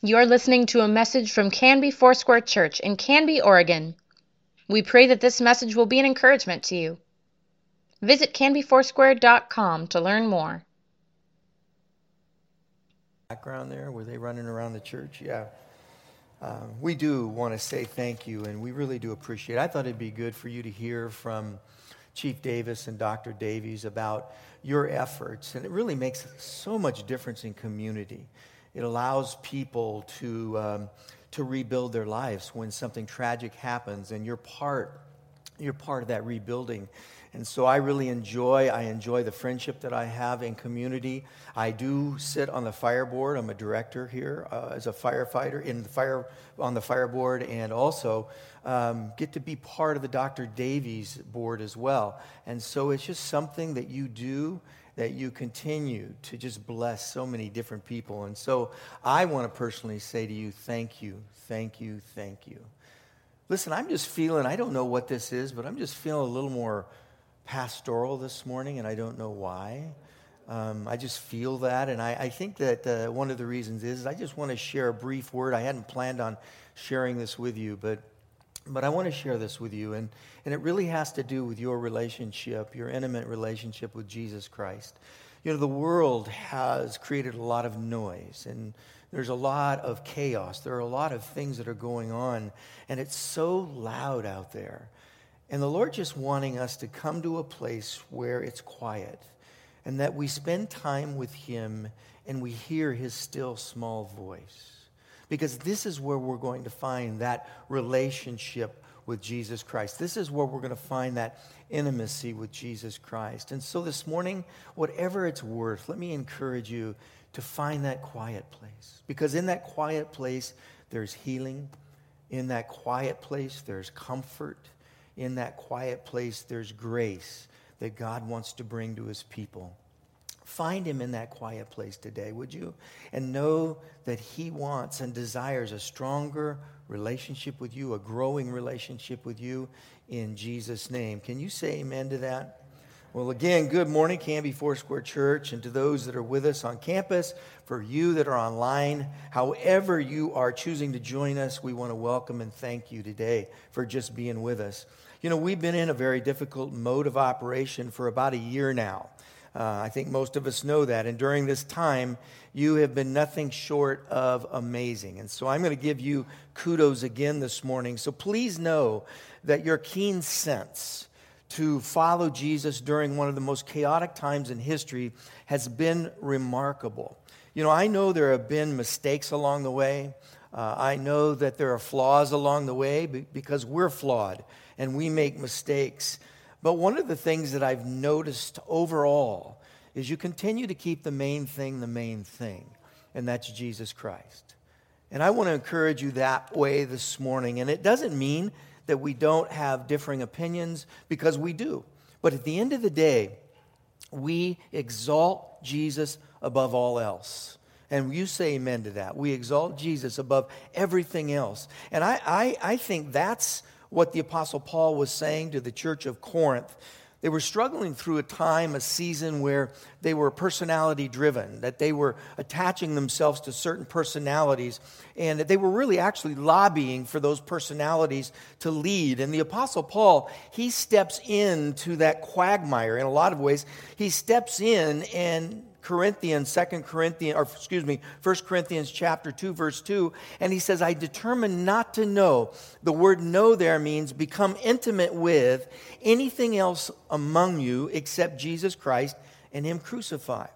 You're listening to a message from Canby Foursquare Church in Canby, Oregon. We pray that this message will be an encouragement to you. Visit canbyfoursquare.com to learn more. Background there, were they running around the church? Yeah. Uh, we do want to say thank you, and we really do appreciate it. I thought it'd be good for you to hear from Chief Davis and Dr. Davies about your efforts, and it really makes so much difference in community. It allows people to, um, to rebuild their lives when something tragic happens, and you're part, you're part of that rebuilding. And so I really enjoy, I enjoy the friendship that I have in community. I do sit on the fire board. I'm a director here uh, as a firefighter in the fire, on the fire board and also um, get to be part of the Dr. Davies board as well. And so it's just something that you do that you continue to just bless so many different people. And so I want to personally say to you, thank you, thank you, thank you. Listen, I'm just feeling, I don't know what this is, but I'm just feeling a little more pastoral this morning, and I don't know why. Um, I just feel that, and I, I think that uh, one of the reasons is I just want to share a brief word. I hadn't planned on sharing this with you, but but I want to share this with you, and, and it really has to do with your relationship, your intimate relationship with Jesus Christ. You know, the world has created a lot of noise, and there's a lot of chaos. There are a lot of things that are going on, and it's so loud out there. And the Lord just wanting us to come to a place where it's quiet and that we spend time with Him and we hear His still small voice. Because this is where we're going to find that relationship with Jesus Christ. This is where we're going to find that intimacy with Jesus Christ. And so this morning, whatever it's worth, let me encourage you to find that quiet place. Because in that quiet place, there's healing. In that quiet place, there's comfort in that quiet place, there's grace that God wants to bring to his people. Find him in that quiet place today, would you? And know that he wants and desires a stronger relationship with you, a growing relationship with you in Jesus' name. Can you say amen to that? Well, again, good morning, Canby Foursquare Church, and to those that are with us on campus, for you that are online, however you are choosing to join us, we want to welcome and thank you today for just being with us. You know, we've been in a very difficult mode of operation for about a year now. Uh, I think most of us know that. And during this time, you have been nothing short of amazing. And so I'm going to give you kudos again this morning. So please know that your keen sense to follow Jesus during one of the most chaotic times in history has been remarkable. You know, I know there have been mistakes along the way. Uh, I know that there are flaws along the way because we're flawed and we make mistakes. But one of the things that I've noticed overall is you continue to keep the main thing the main thing, and that's Jesus Christ. And I want to encourage you that way this morning. And it doesn't mean that we don't have differing opinions, because we do. But at the end of the day, we exalt Jesus above all else. And you say amen to that. We exalt Jesus above everything else. And I, I, I think that's what the Apostle Paul was saying to the church of Corinth. They were struggling through a time, a season where they were personality driven, that they were attaching themselves to certain personalities, and that they were really actually lobbying for those personalities to lead. And the Apostle Paul, he steps into that quagmire in a lot of ways. He steps in and Corinthians, Second Corinthians, or excuse me, First Corinthians chapter 2, verse 2, and he says, I determined not to know. The word know there means become intimate with anything else among you except Jesus Christ and Him crucified.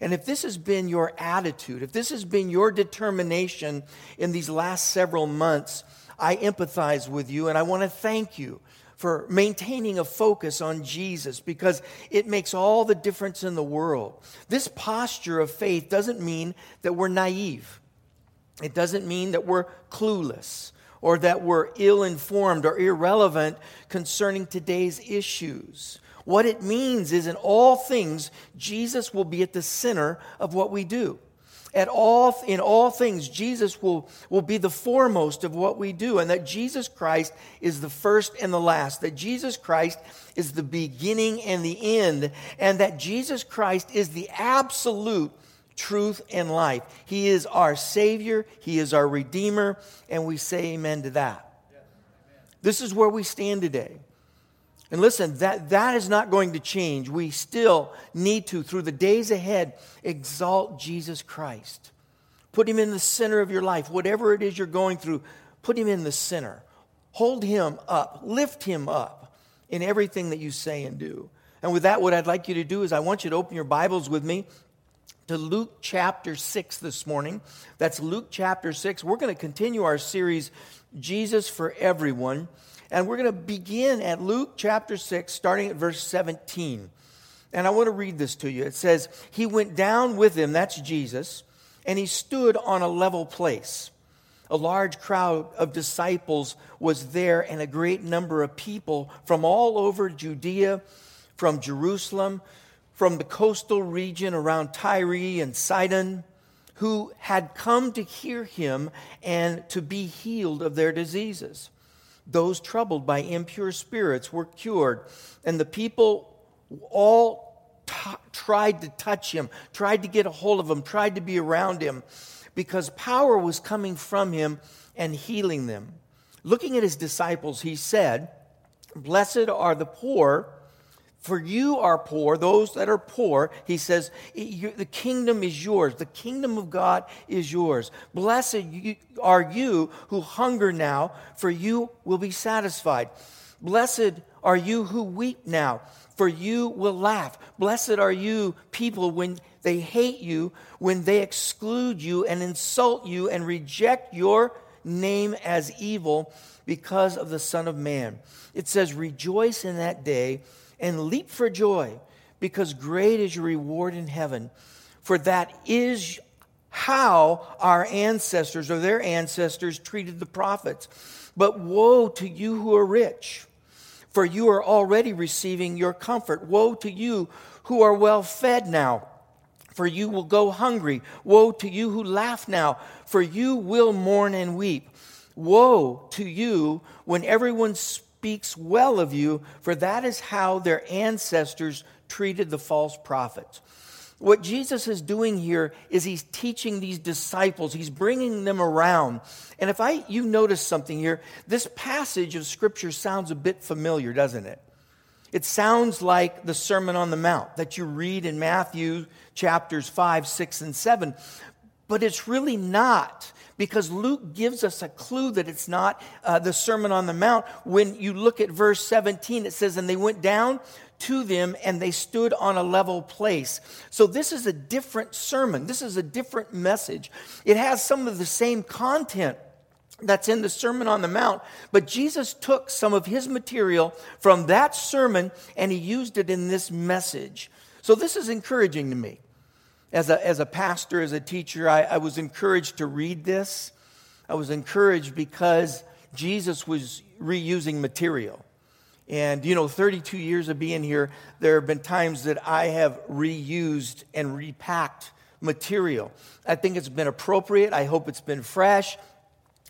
And if this has been your attitude, if this has been your determination in these last several months, I empathize with you and I want to thank you for maintaining a focus on Jesus because it makes all the difference in the world. This posture of faith doesn't mean that we're naive, it doesn't mean that we're clueless or that we're ill informed or irrelevant concerning today's issues. What it means is, in all things, Jesus will be at the center of what we do. At all, in all things, Jesus will, will be the foremost of what we do, and that Jesus Christ is the first and the last, that Jesus Christ is the beginning and the end, and that Jesus Christ is the absolute truth, and life. He is our Savior, He is our Redeemer, and we say amen to that. This is where we stand today. And listen, that, that is not going to change. We still need to, through the days ahead, exalt Jesus Christ. Put him in the center of your life. Whatever it is you're going through, put him in the center. Hold him up. Lift him up in everything that you say and do. And with that, what I'd like you to do is I want you to open your Bibles with me to Luke chapter 6 this morning. That's Luke chapter 6. We're going to continue our series, Jesus for Everyone. And we're going to begin at Luke chapter 6, starting at verse 17. And I want to read this to you. It says, He went down with him, that's Jesus, and he stood on a level place. A large crowd of disciples was there, and a great number of people from all over Judea, from Jerusalem, from the coastal region around Tyre and Sidon, who had come to hear him and to be healed of their diseases. Those troubled by impure spirits were cured, and the people all t- tried to touch him, tried to get a hold of him, tried to be around him, because power was coming from him and healing them. Looking at his disciples, he said, Blessed are the poor for you are poor, those that are poor, he says, the kingdom is yours. The kingdom of God is yours. Blessed are you who hunger now, for you will be satisfied. Blessed are you who weep now, for you will laugh. Blessed are you, people, when they hate you, when they exclude you and insult you and reject your name as evil because of the Son of Man. It says, Rejoice in that day and leap for joy, because great is your reward in heaven. For that is how our ancestors or their ancestors treated the prophets. But woe to you who are rich, for you are already receiving your comfort. Woe to you who are well fed now, for you will go hungry. Woe to you who laugh now, for you will mourn and weep. Woe to you when everyone speaks well of you, for that is how their ancestors treated the false prophets. What Jesus is doing here is he's teaching these disciples, he's bringing them around. And if I you notice something here, this passage of scripture sounds a bit familiar, doesn't it? It sounds like the Sermon on the Mount that you read in Matthew chapters 5, 6, and 7, but it's really not because Luke gives us a clue that it's not uh, the Sermon on the Mount. When you look at verse 17, it says, And they went down to them and they stood on a level place. So this is a different sermon. This is a different message. It has some of the same content that's in the Sermon on the Mount, but Jesus took some of his material from that sermon and he used it in this message. So this is encouraging to me as a, as a pastor, as a teacher, I, I was encouraged to read this. I was encouraged because Jesus was reusing material. And, you know, 32 years of being here, there have been times that I have reused and repacked material. I think it's been appropriate. I hope it's been fresh.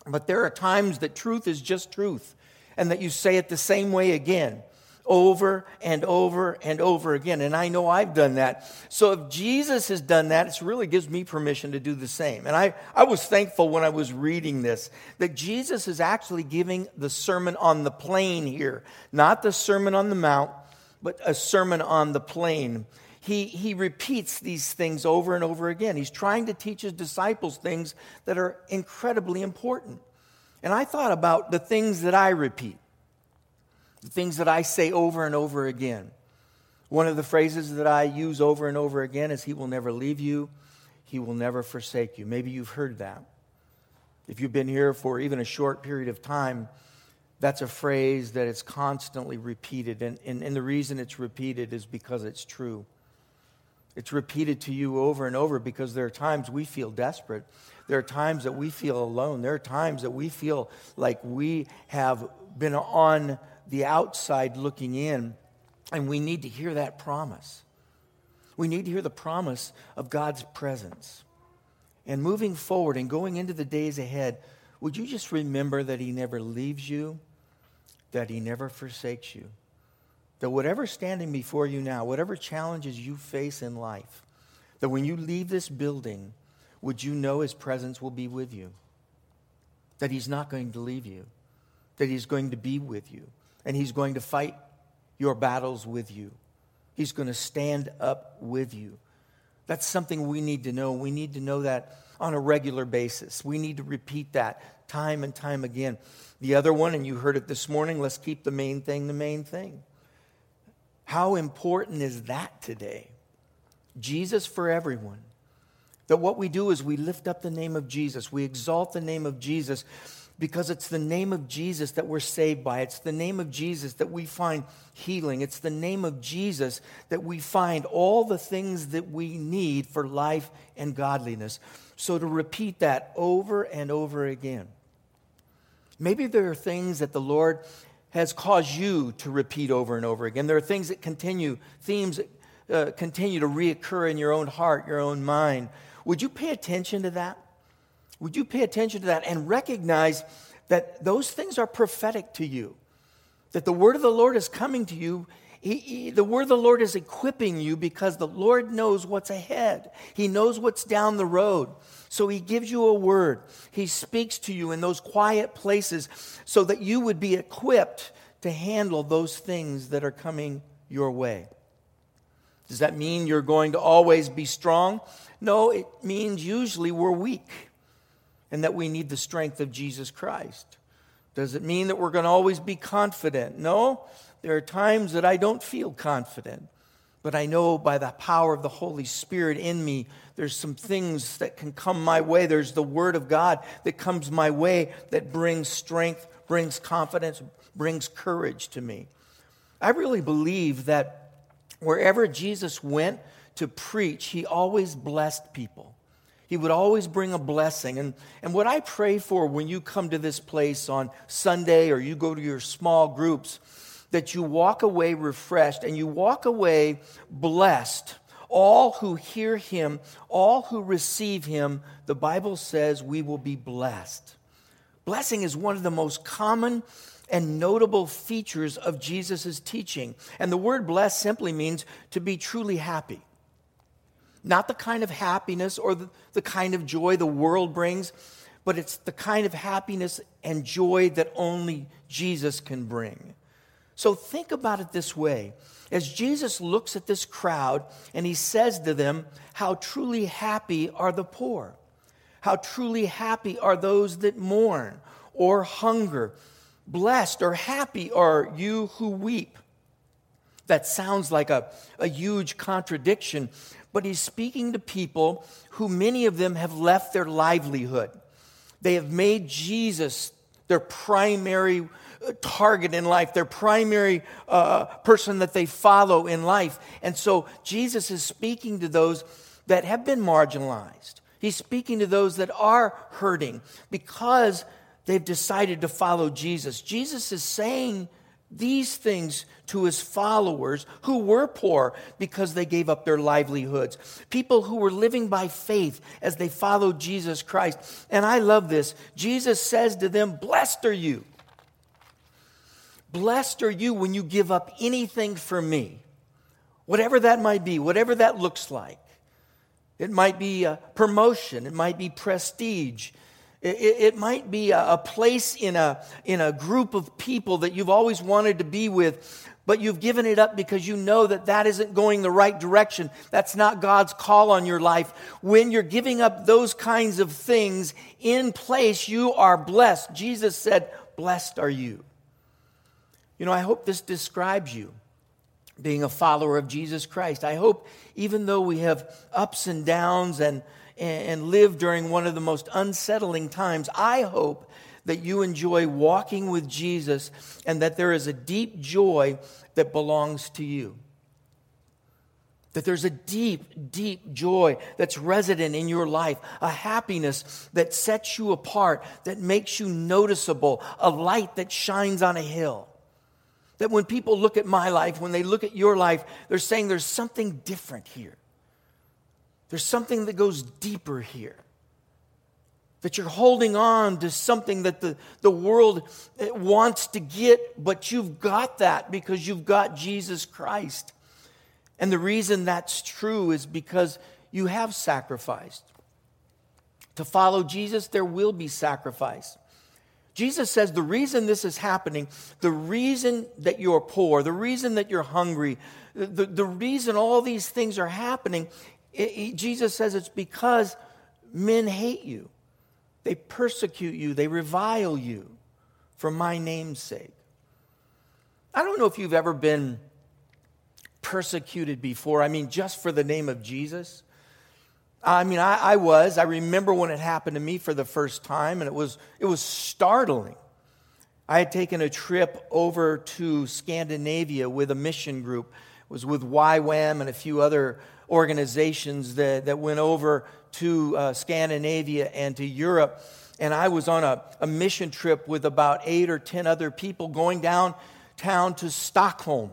But there are times that truth is just truth and that you say it the same way again over and over and over again. And I know I've done that. So if Jesus has done that, it really gives me permission to do the same. And I, I was thankful when I was reading this that Jesus is actually giving the Sermon on the Plain here, not the Sermon on the Mount, but a sermon on the plain. He, he repeats these things over and over again. He's trying to teach his disciples things that are incredibly important. And I thought about the things that I repeat the things that I say over and over again. One of the phrases that I use over and over again is, He will never leave you, He will never forsake you. Maybe you've heard that. If you've been here for even a short period of time, that's a phrase that is constantly repeated. And, and, and the reason it's repeated is because it's true. It's repeated to you over and over because there are times we feel desperate. There are times that we feel alone. There are times that we feel like we have been on the outside looking in, and we need to hear that promise. We need to hear the promise of God's presence. And moving forward and going into the days ahead, would you just remember that He never leaves you, that He never forsakes you? That whatever's standing before you now, whatever challenges you face in life, that when you leave this building, would you know his presence will be with you? That he's not going to leave you, that he's going to be with you, and he's going to fight your battles with you. He's going to stand up with you. That's something we need to know. We need to know that on a regular basis. We need to repeat that time and time again. The other one, and you heard it this morning, let's keep the main thing the main thing. How important is that today? Jesus for everyone. That what we do is we lift up the name of Jesus, we exalt the name of Jesus because it's the name of Jesus that we're saved by. It's the name of Jesus that we find healing. It's the name of Jesus that we find all the things that we need for life and godliness. So to repeat that over and over again. Maybe there are things that the Lord has caused you to repeat over and over again. There are things that continue, themes that uh, continue to reoccur in your own heart, your own mind. Would you pay attention to that? Would you pay attention to that and recognize that those things are prophetic to you? That the word of the Lord is coming to you. He, he, the word of the Lord is equipping you because the Lord knows what's ahead. He knows what's down the road. So he gives you a word. He speaks to you in those quiet places so that you would be equipped to handle those things that are coming your way. Does that mean you're going to always be strong? No, it means usually we're weak and that we need the strength of Jesus Christ. Does it mean that we're going to always be confident? No, there are times that I don't feel confident, but I know by the power of the Holy Spirit in me, there's some things that can come my way. There's the Word of God that comes my way that brings strength, brings confidence, brings courage to me. I really believe that Wherever Jesus went to preach, he always blessed people. He would always bring a blessing. And, and what I pray for when you come to this place on Sunday or you go to your small groups, that you walk away refreshed and you walk away blessed. All who hear him, all who receive him, the Bible says we will be blessed. Blessing is one of the most common and notable features of Jesus' teaching. And the word blessed simply means to be truly happy. Not the kind of happiness or the, the kind of joy the world brings, but it's the kind of happiness and joy that only Jesus can bring. So think about it this way. As Jesus looks at this crowd and he says to them, How truly happy are the poor? How truly happy are those that mourn or hunger Blessed or happy are you who weep. That sounds like a, a huge contradiction, but he's speaking to people who many of them have left their livelihood. They have made Jesus their primary uh, target in life, their primary uh, person that they follow in life. And so Jesus is speaking to those that have been marginalized. He's speaking to those that are hurting because they've decided to follow Jesus. Jesus is saying these things to his followers who were poor because they gave up their livelihoods. People who were living by faith as they followed Jesus Christ. And I love this. Jesus says to them, Blessed are you. Blessed are you when you give up anything for me, whatever that might be, whatever that looks like. It might be a promotion, it might be prestige, it, might be a, a place in a, in a group of people that you've always wanted to be with, but you've given it up because you know that that isn't going the right direction. That's not God's call on your life. When you're giving up those kinds of things in place, you are blessed. Jesus said, Blessed are you. You know, I hope this describes you being a follower of Jesus Christ. I hope, even though we have ups and downs and and live during one of the most unsettling times, I hope that you enjoy walking with Jesus and that there is a deep joy that belongs to you. That there's a deep, deep joy that's resident in your life, a happiness that sets you apart, that makes you noticeable, a light that shines on a hill. That when people look at my life, when they look at your life, they're saying there's something different here. There's something that goes deeper here. That you're holding on to something that the, the world eh, wants to get, but you've got that because you've got Jesus Christ. And the reason that's true is because you have sacrificed. To follow Jesus, there will be sacrifice. Jesus says the reason this is happening, the reason that you're poor, the reason that you're hungry, the, the reason all these things are happening, it, it, Jesus says it's because men hate you. They persecute you, they revile you for my name's sake. I don't know if you've ever been persecuted before. I mean, just for the name of Jesus. I mean, I, I, was. I remember when it happened to me for the first time, and it was, it was startling. I had taken a trip over to Scandinavia with a mission group. Was with YWAM and a few other organizations that, that went over to uh, Scandinavia and to Europe. And I was on a, a mission trip with about eight or ten other people going downtown to Stockholm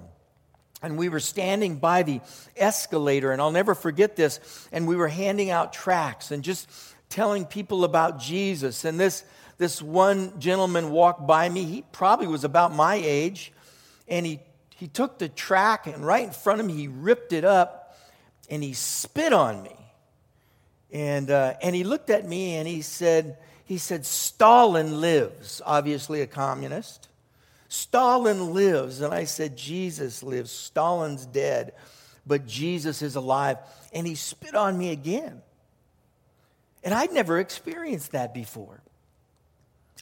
and we were standing by the escalator, and I'll never forget this. And we were handing out tracts and just telling people about Jesus. And this, this one gentleman walked by me. He probably was about my age. And he, he took the track and right in front of me, he ripped it up and he spit on me. And, uh, and he looked at me and he said, he said, Stalin lives, obviously a communist. Stalin lives. And I said, Jesus lives. Stalin's dead, but Jesus is alive. And he spit on me again. And I'd never experienced that before.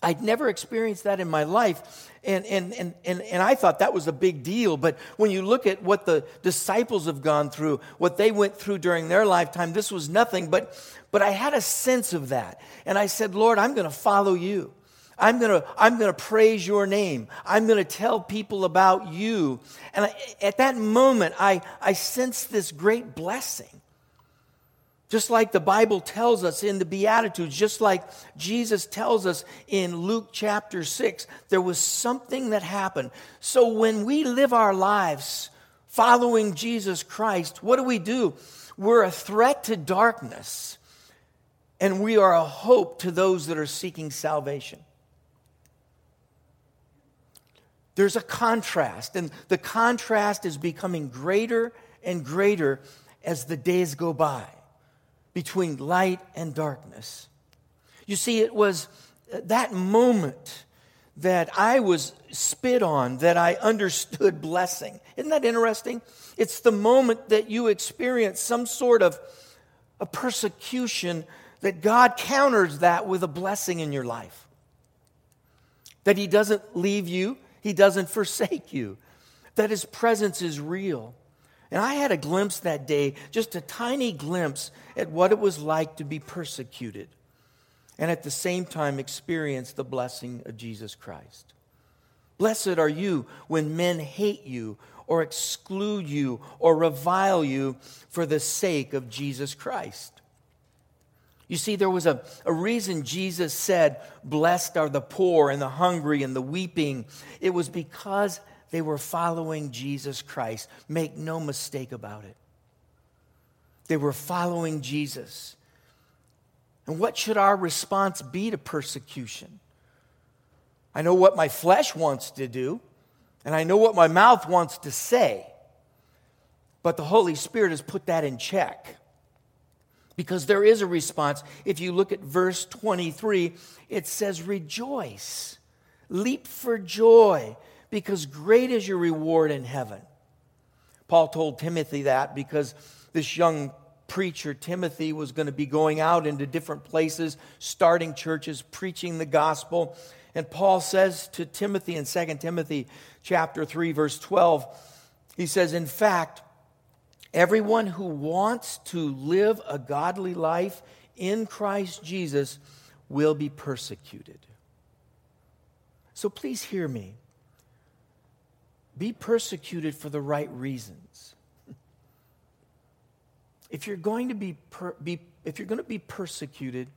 I'd never experienced that in my life. And, and, and, and, and I thought that was a big deal. But when you look at what the disciples have gone through, what they went through during their lifetime, this was nothing. But, but I had a sense of that. And I said, Lord, I'm going to follow you. I'm going to I'm going to praise your name. I'm going to tell people about you. And I, at that moment, I, I sensed this great blessing. Just like the Bible tells us in the Beatitudes, just like Jesus tells us in Luke chapter 6, there was something that happened. So when we live our lives following Jesus Christ, what do we do? We're a threat to darkness, and we are a hope to those that are seeking salvation. there's a contrast, and the contrast is becoming greater and greater as the days go by between light and darkness. You see, it was uh, that moment that I was spit on that I understood blessing. Isn't that interesting? It's the moment that you experience some sort of a persecution that God counters that with a blessing in your life. That He doesn't leave you, he doesn't forsake you, that His presence is real. And I had a glimpse that day, just a tiny glimpse at what it was like to be persecuted and at the same time experience the blessing of Jesus Christ. Blessed are you when men hate you or exclude you or revile you for the sake of Jesus Christ. You see, there was a, a reason Jesus said, Blessed are the poor and the hungry and the weeping. It was because they were following Jesus Christ. Make no mistake about it. They were following Jesus. And what should our response be to persecution? I know what my flesh wants to do, and I know what my mouth wants to say, but the Holy Spirit has put that in check because there is a response. If you look at verse 23, it says, Rejoice, leap for joy, because great is your reward in heaven. Paul told Timothy that because this young preacher, Timothy, was going to be going out into different places, starting churches, preaching the gospel. And Paul says to Timothy in 2 Timothy chapter 3 verse 12, he says, "In fact, Everyone who wants to live a godly life in Christ Jesus will be persecuted. So please hear me. Be persecuted for the right reasons. If you're going to be, per, be if you're going to be persecuted,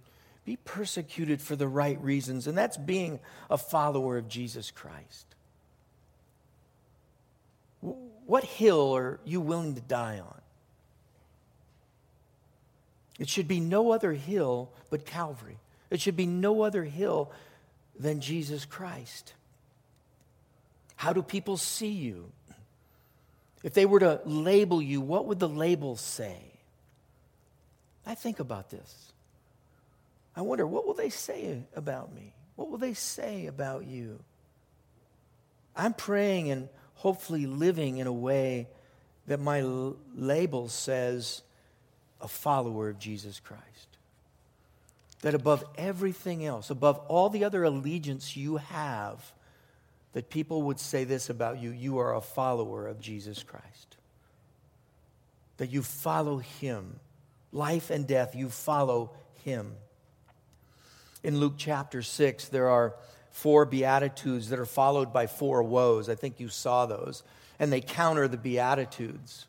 be persecuted for the right reasons, and that's being a follower of Jesus Christ. What hill are you willing to die on? It should be no other hill but Calvary. It should be no other hill than Jesus Christ. How do people see you? If they were to label you, what would the labels say? I think about this. I wonder, what will they say about me? What will they say about you? I'm praying and hopefully living in a way that my label says a follower of Jesus Christ. That above everything else, above all the other allegiance you have, that people would say this about you you are a follower of Jesus Christ. That you follow him. Life and death, you follow him. In Luke chapter 6, there are four Beatitudes that are followed by four woes. I think you saw those. And they counter the Beatitudes.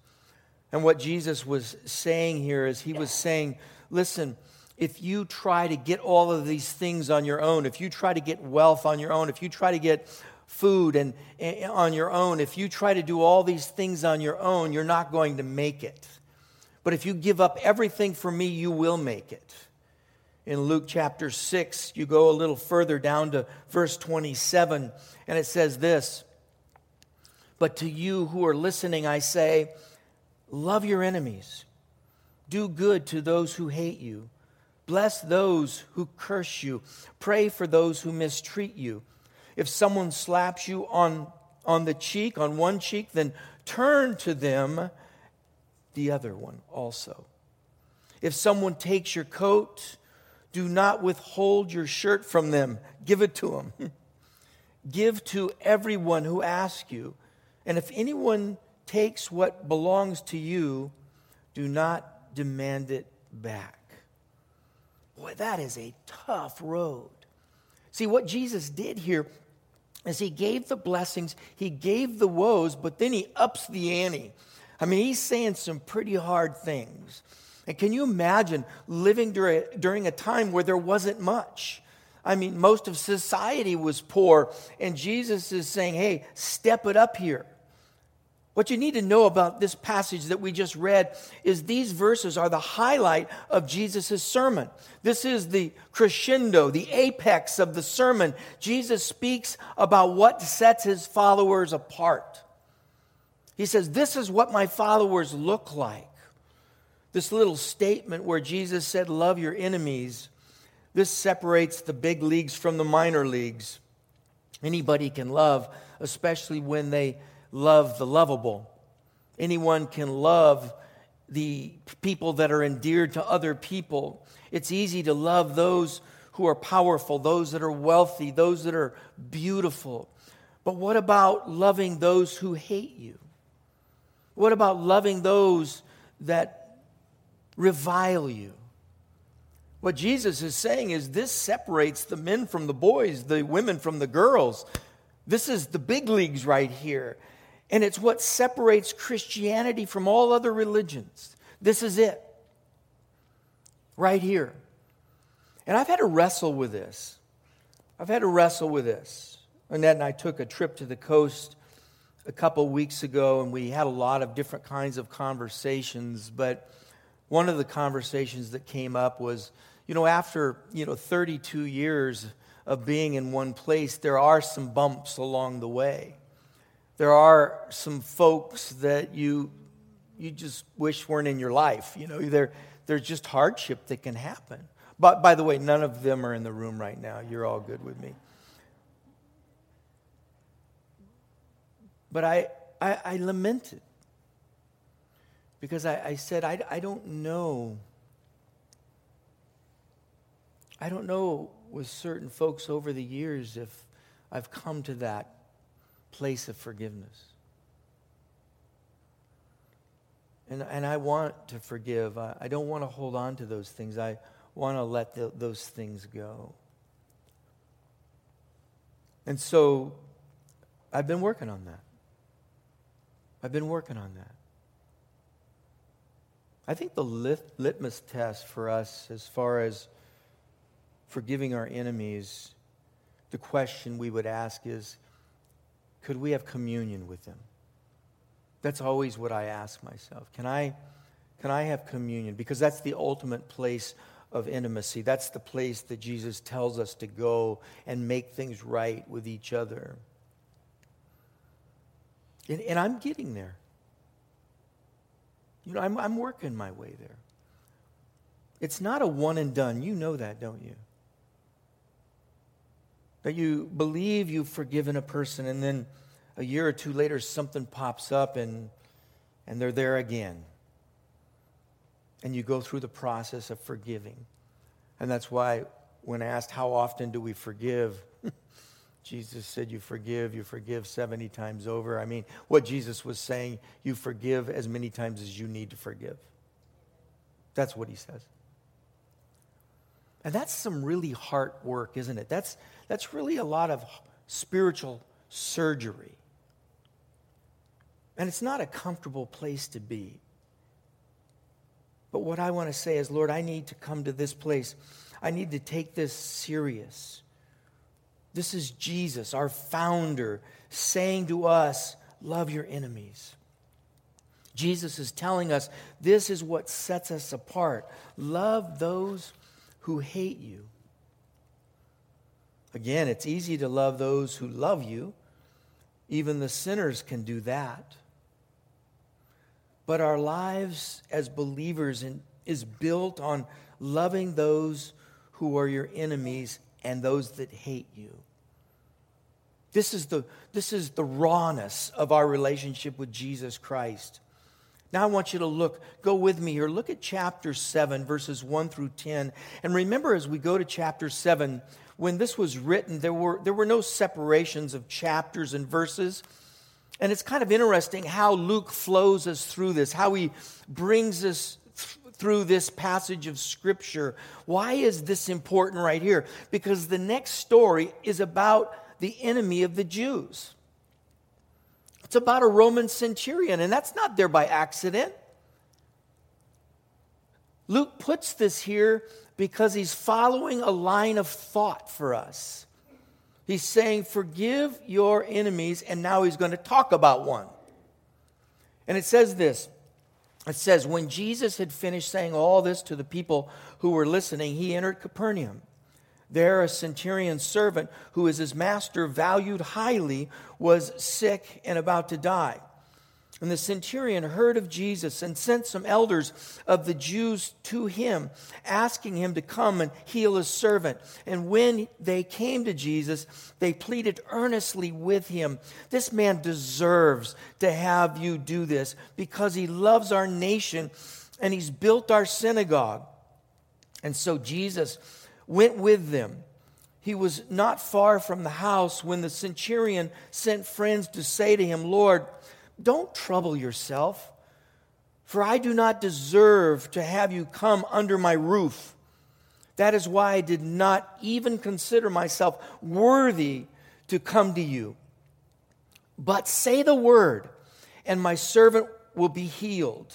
And what Jesus was saying here is he was saying, listen, if you try to get all of these things on your own, if you try to get wealth on your own, if you try to get food and, and on your own, if you try to do all these things on your own, you're not going to make it. But if you give up everything for me, you will make it. In Luke chapter 6, you go a little further down to verse 27, and it says this But to you who are listening, I say, love your enemies, do good to those who hate you, bless those who curse you, pray for those who mistreat you. If someone slaps you on, on the cheek, on one cheek, then turn to them the other one also. If someone takes your coat, do not withhold your shirt from them. Give it to them. Give to everyone who asks you. And if anyone takes what belongs to you, do not demand it back. Boy, that is a tough road. See, what Jesus did here is he gave the blessings, he gave the woes, but then he ups the ante. I mean, he's saying some pretty hard things. And can you imagine living during a time where there wasn't much? I mean, most of society was poor, and Jesus is saying, hey, step it up here. What you need to know about this passage that we just read is these verses are the highlight of Jesus' sermon. This is the crescendo, the apex of the sermon. Jesus speaks about what sets his followers apart. He says, This is what my followers look like this little statement where Jesus said, Love your enemies, this separates the big leagues from the minor leagues. Anybody can love, especially when they love the lovable. Anyone can love the people that are endeared to other people. It's easy to love those who are powerful, those that are wealthy, those that are beautiful. But what about loving those who hate you? What about loving those that revile you. What Jesus is saying is this separates the men from the boys, the women from the girls. This is the big leagues right here. And it's what separates Christianity from all other religions. This is it. Right here. And I've had to wrestle with this. I've had to wrestle with this. Annette and I took a trip to the coast a couple weeks ago, and we had a lot of different kinds of conversations. But one of the conversations that came up was, you know, after, you know, 32 years of being in one place, there are some bumps along the way. There are some folks that you you just wish weren't in your life. You know, there, there's just hardship that can happen. But by the way, none of them are in the room right now. You're all good with me. But I, I, I lamented because I, I said, I, I don't know. I don't know with certain folks over the years if I've come to that place of forgiveness. And, and I want to forgive. I, I don't want to hold on to those things. I want to let the, those things go. And so I've been working on that. I've been working on that. I think the lit- litmus test for us, as far as forgiving our enemies, the question we would ask is could we have communion with them? That's always what I ask myself. Can I, can I have communion? Because that's the ultimate place of intimacy. That's the place that Jesus tells us to go and make things right with each other. And, and I'm getting there. You know, I'm, I'm working my way there. it's not a one and done. You know that, don't you? That you believe you've forgiven a person, and then a year or two later, something pops up and, and they're there again. And you go through the process of forgiving. And that's why, when asked, How often do we forgive? Jesus said, You forgive, you forgive 70 times over. I mean, what Jesus was saying, you forgive as many times as you need to forgive. That's what he says. And that's some really hard work, isn't it? That's, that's really a lot of spiritual surgery. And it's not a comfortable place to be. But what I want to say is, Lord, I need to come to this place. I need to take this serious. This is Jesus, our founder, saying to us, Love your enemies. Jesus is telling us this is what sets us apart. Love those who hate you. Again, it's easy to love those who love you. Even the sinners can do that. But our lives as believers in, is built on loving those who are your enemies and those that hate you. This is the, this is the rawness of our relationship with Jesus Christ. Now I want you to look, go with me here. Look at chapter 7, verses 1 through 10. And remember, as we go to chapter 7, when this was written, there were, there were no separations of chapters and verses. And it's kind of interesting how Luke flows us through this, how he brings us through this passage of Scripture. Why is this important right here? Because the next story is about the enemy of the Jews. It's about a Roman centurion, and that's not there by accident. Luke puts this here because he's following a line of thought for us. He's saying, Forgive your enemies, and now he's going to talk about one. And it says this it says, When Jesus had finished saying all this to the people who were listening, he entered Capernaum. There, a centurion's servant who, his master valued highly, was sick and about to die. And the centurion heard of Jesus and sent some elders of the Jews to him, asking him to come and heal his servant. And when they came to Jesus, they pleaded earnestly with him This man deserves to have you do this because he loves our nation and he's built our synagogue. And so Jesus went with them. He was not far from the house when the centurion sent friends to say to him, Lord, don't trouble yourself, for I do not deserve to have you come under my roof. That is why I did not even consider myself worthy to come to you. But say the word, and my servant will be healed.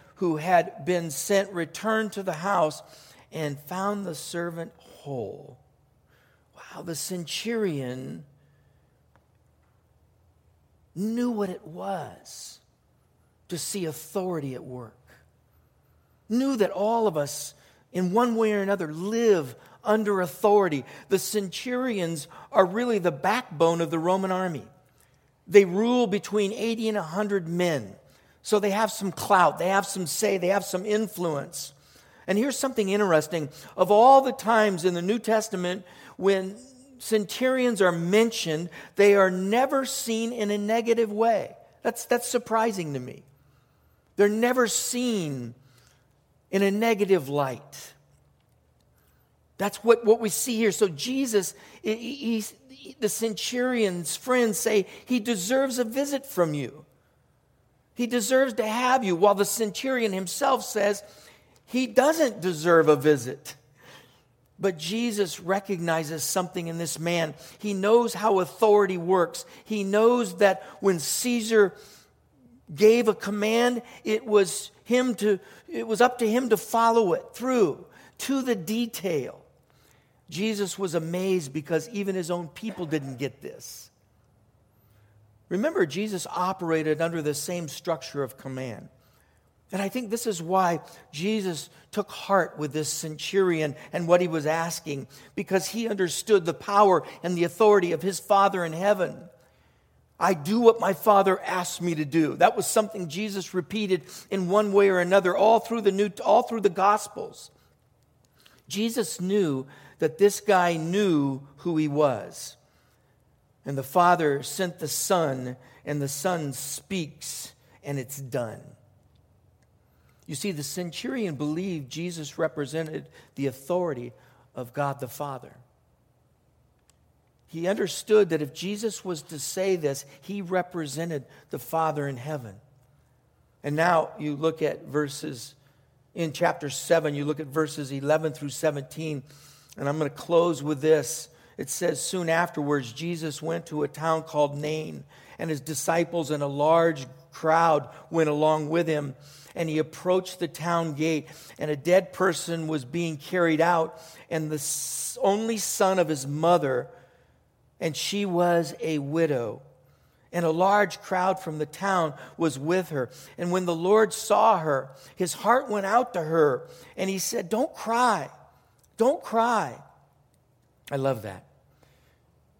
who had been sent returned to the house and found the servant whole. Wow, the centurion knew what it was to see authority at work, knew that all of us, in one way or another, live under authority. The centurions are really the backbone of the Roman army. They rule between 80 and 100 men. So they have some clout, they have some say, they have some influence. And here's something interesting. Of all the times in the New Testament when centurions are mentioned, they are never seen in a negative way. That's, that's surprising to me. They're never seen in a negative light. That's what, what we see here. So, Jesus, he, he, the centurion's friends say he deserves a visit from you. He deserves to have you, while the centurion himself says he doesn't deserve a visit. But Jesus recognizes something in this man. He knows how authority works. He knows that when Caesar gave a command, it was him to it was up to him to follow it through to the detail. Jesus was amazed because even his own people didn't get this. Remember, Jesus operated under the same structure of command. And I think this is why Jesus took heart with this centurion and what he was asking, because he understood the power and the authority of his Father in heaven. I do what my Father asks me to do. That was something Jesus repeated in one way or another all through the new all through the gospels. Jesus knew that this guy knew who he was. And the Father sent the Son, and the Son speaks, and it's done. You see, the centurion believed Jesus represented the authority of God the Father. He understood that if Jesus was to say this, he represented the Father in heaven. And now you look at verses in chapter 7, you look at verses 11 through 17, and I'm going to close with this. It says, Soon afterwards, Jesus went to a town called Nain, and his disciples and a large crowd went along with him. And he approached the town gate, and a dead person was being carried out, and the only son of his mother, and she was a widow. And a large crowd from the town was with her. And when the Lord saw her, his heart went out to her, and he said, Don't cry. Don't cry. I love that.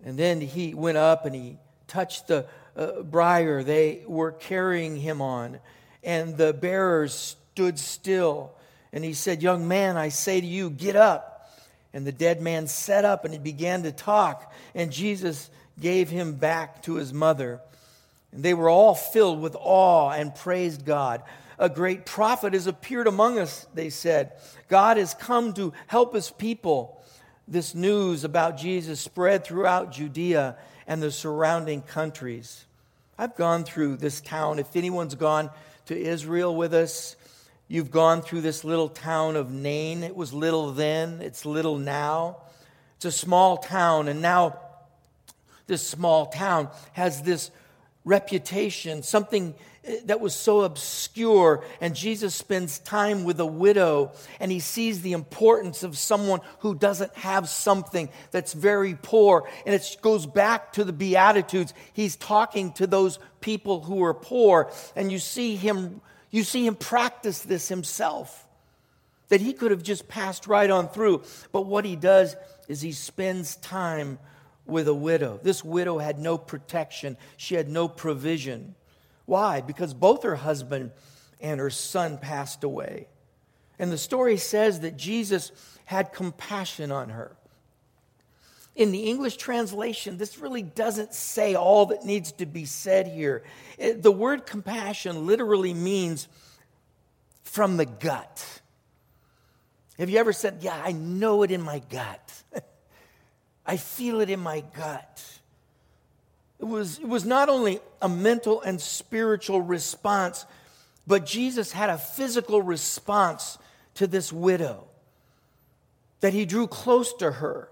And then he went up and he touched the uh, briar they were carrying him on, and the bearers stood still. And he said, Young man, I say to you, get up. And the dead man sat up and he began to talk, and Jesus gave him back to his mother. And they were all filled with awe and praised God. A great prophet has appeared among us, they said. God has come to help his people this news about Jesus spread throughout Judea and the surrounding countries. I've gone through this town. If anyone's gone to Israel with us, you've gone through this little town of Nain. It was little then, it's little now. It's a small town, and now this small town has this reputation, something Eh, that was so obscure. And Jesus spends time with a widow and he sees the importance of someone who doesn't have something that's very poor. And it goes back to the Beatitudes. He's talking to those people who are poor. And you see him, you see him practice this himself. That he could have just passed right on through. But what he does is he spends time with a widow. This widow had no protection, she had no provision. Why? Because both her husband and her son passed away. And the story says that Jesus had compassion on her. In the English translation, this really doesn't say all that needs to be said here. It, the word compassion literally means from the gut. Have you ever said, Yeah, I know it in my gut? I feel it in my gut. It was, it was not only a mental and spiritual response, but Jesus had a physical response to this widow. That he drew close to her.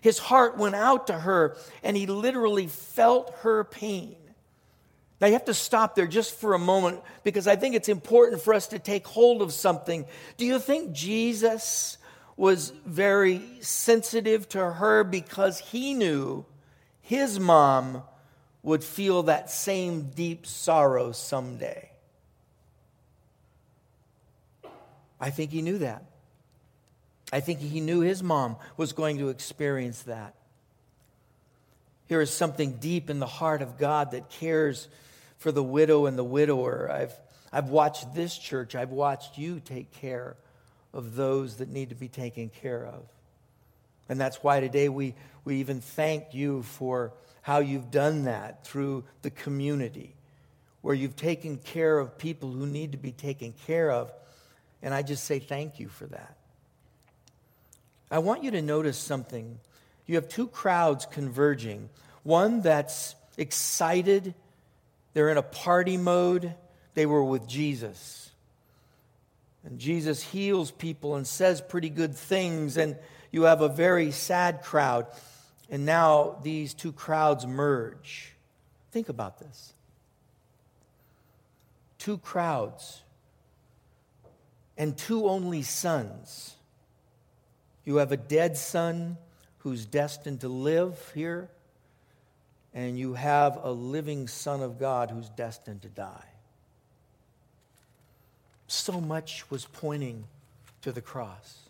His heart went out to her, and he literally felt her pain. Now, you have to stop there just for a moment because I think it's important for us to take hold of something. Do you think Jesus was very sensitive to her because he knew his mom would feel that same deep sorrow someday. I think he knew that. I think he knew his mom was going to experience that. Here is something deep in the heart of God that cares for the widow and the widower. I've, I've watched this church, I've watched you take care of those that need to be taken care of. And that's why today we, we even thank you for how you've done that through the community, where you've taken care of people who need to be taken care of. And I just say thank you for that. I want you to notice something. You have two crowds converging one that's excited, they're in a party mode, they were with Jesus. And Jesus heals people and says pretty good things, and you have a very sad crowd. And now these two crowds merge. Think about this. Two crowds and two only sons. You have a dead son who's destined to live here, and you have a living Son of God who's destined to die. So much was pointing to the cross.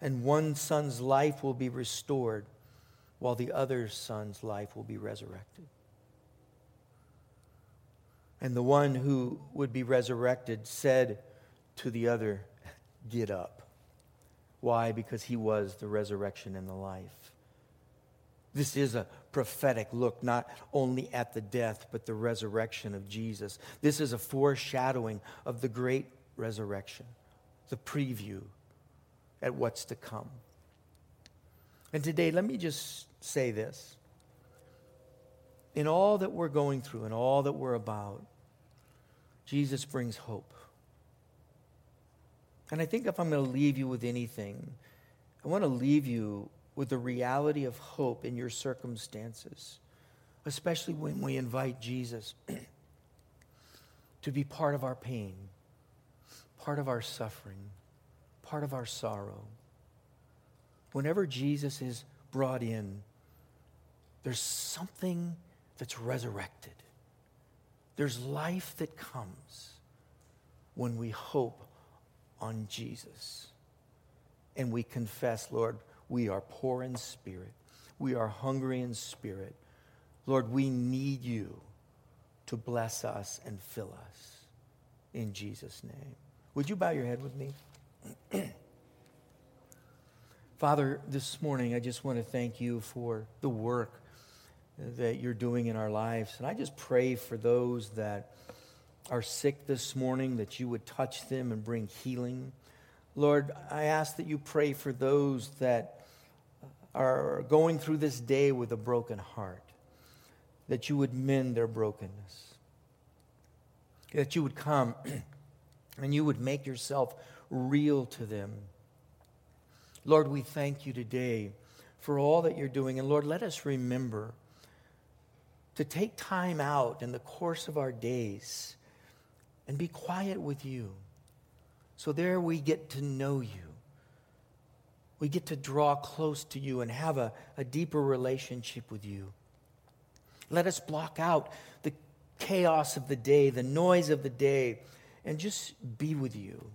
And one son's life will be restored while the other son's life will be resurrected. And the one who would be resurrected said to the other, Get up. Why? Because he was the resurrection and the life. This is a prophetic look not only at the death, but the resurrection of Jesus. This is a foreshadowing of the great resurrection, the preview at what's to come. And today, let me just say this. In all that we're going through and all that we're about, Jesus brings hope. And I think if I'm going to leave you with anything, I want to leave you with the reality of hope in your circumstances, especially when we invite Jesus to be part of our pain, part of our suffering, part of our sorrow. Whenever Jesus is brought in, there's something that's resurrected. There's life that comes when we hope on Jesus. And we confess, Lord, we are poor in spirit. We are hungry in spirit. Lord, we need you to bless us and fill us. In Jesus' name. Would you bow your head with me? Father, this morning I just want to thank you for the work that you're doing in our lives. And I just pray for those that are sick this morning that you would touch them and bring healing. Lord, I ask that you pray for those that are going through this day with a broken heart, that you would mend their brokenness, that you would come and you would make yourself real to them. Lord, we thank you today for all that you're doing. And Lord, let us remember to take time out in the course of our days and be quiet with you. So there we get to know you. We get to draw close to you and have a, a deeper relationship with you. Let us block out the chaos of the day, the noise of the day, and just be with you.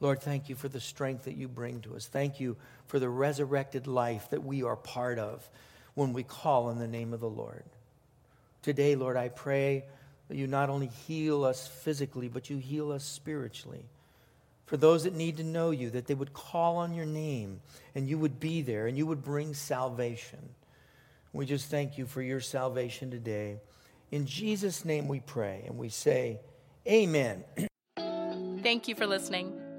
Lord, thank you for the strength that you bring to us. Thank you for the resurrected life that we are part of when we call on the name of the Lord. Today, Lord, I pray that you not only heal us physically, but you heal us spiritually. For those that need to know you, that they would call on your name and you would be there and you would bring salvation. We just thank you for your salvation today. In Jesus' name we pray and we say, Amen. Thank you for listening.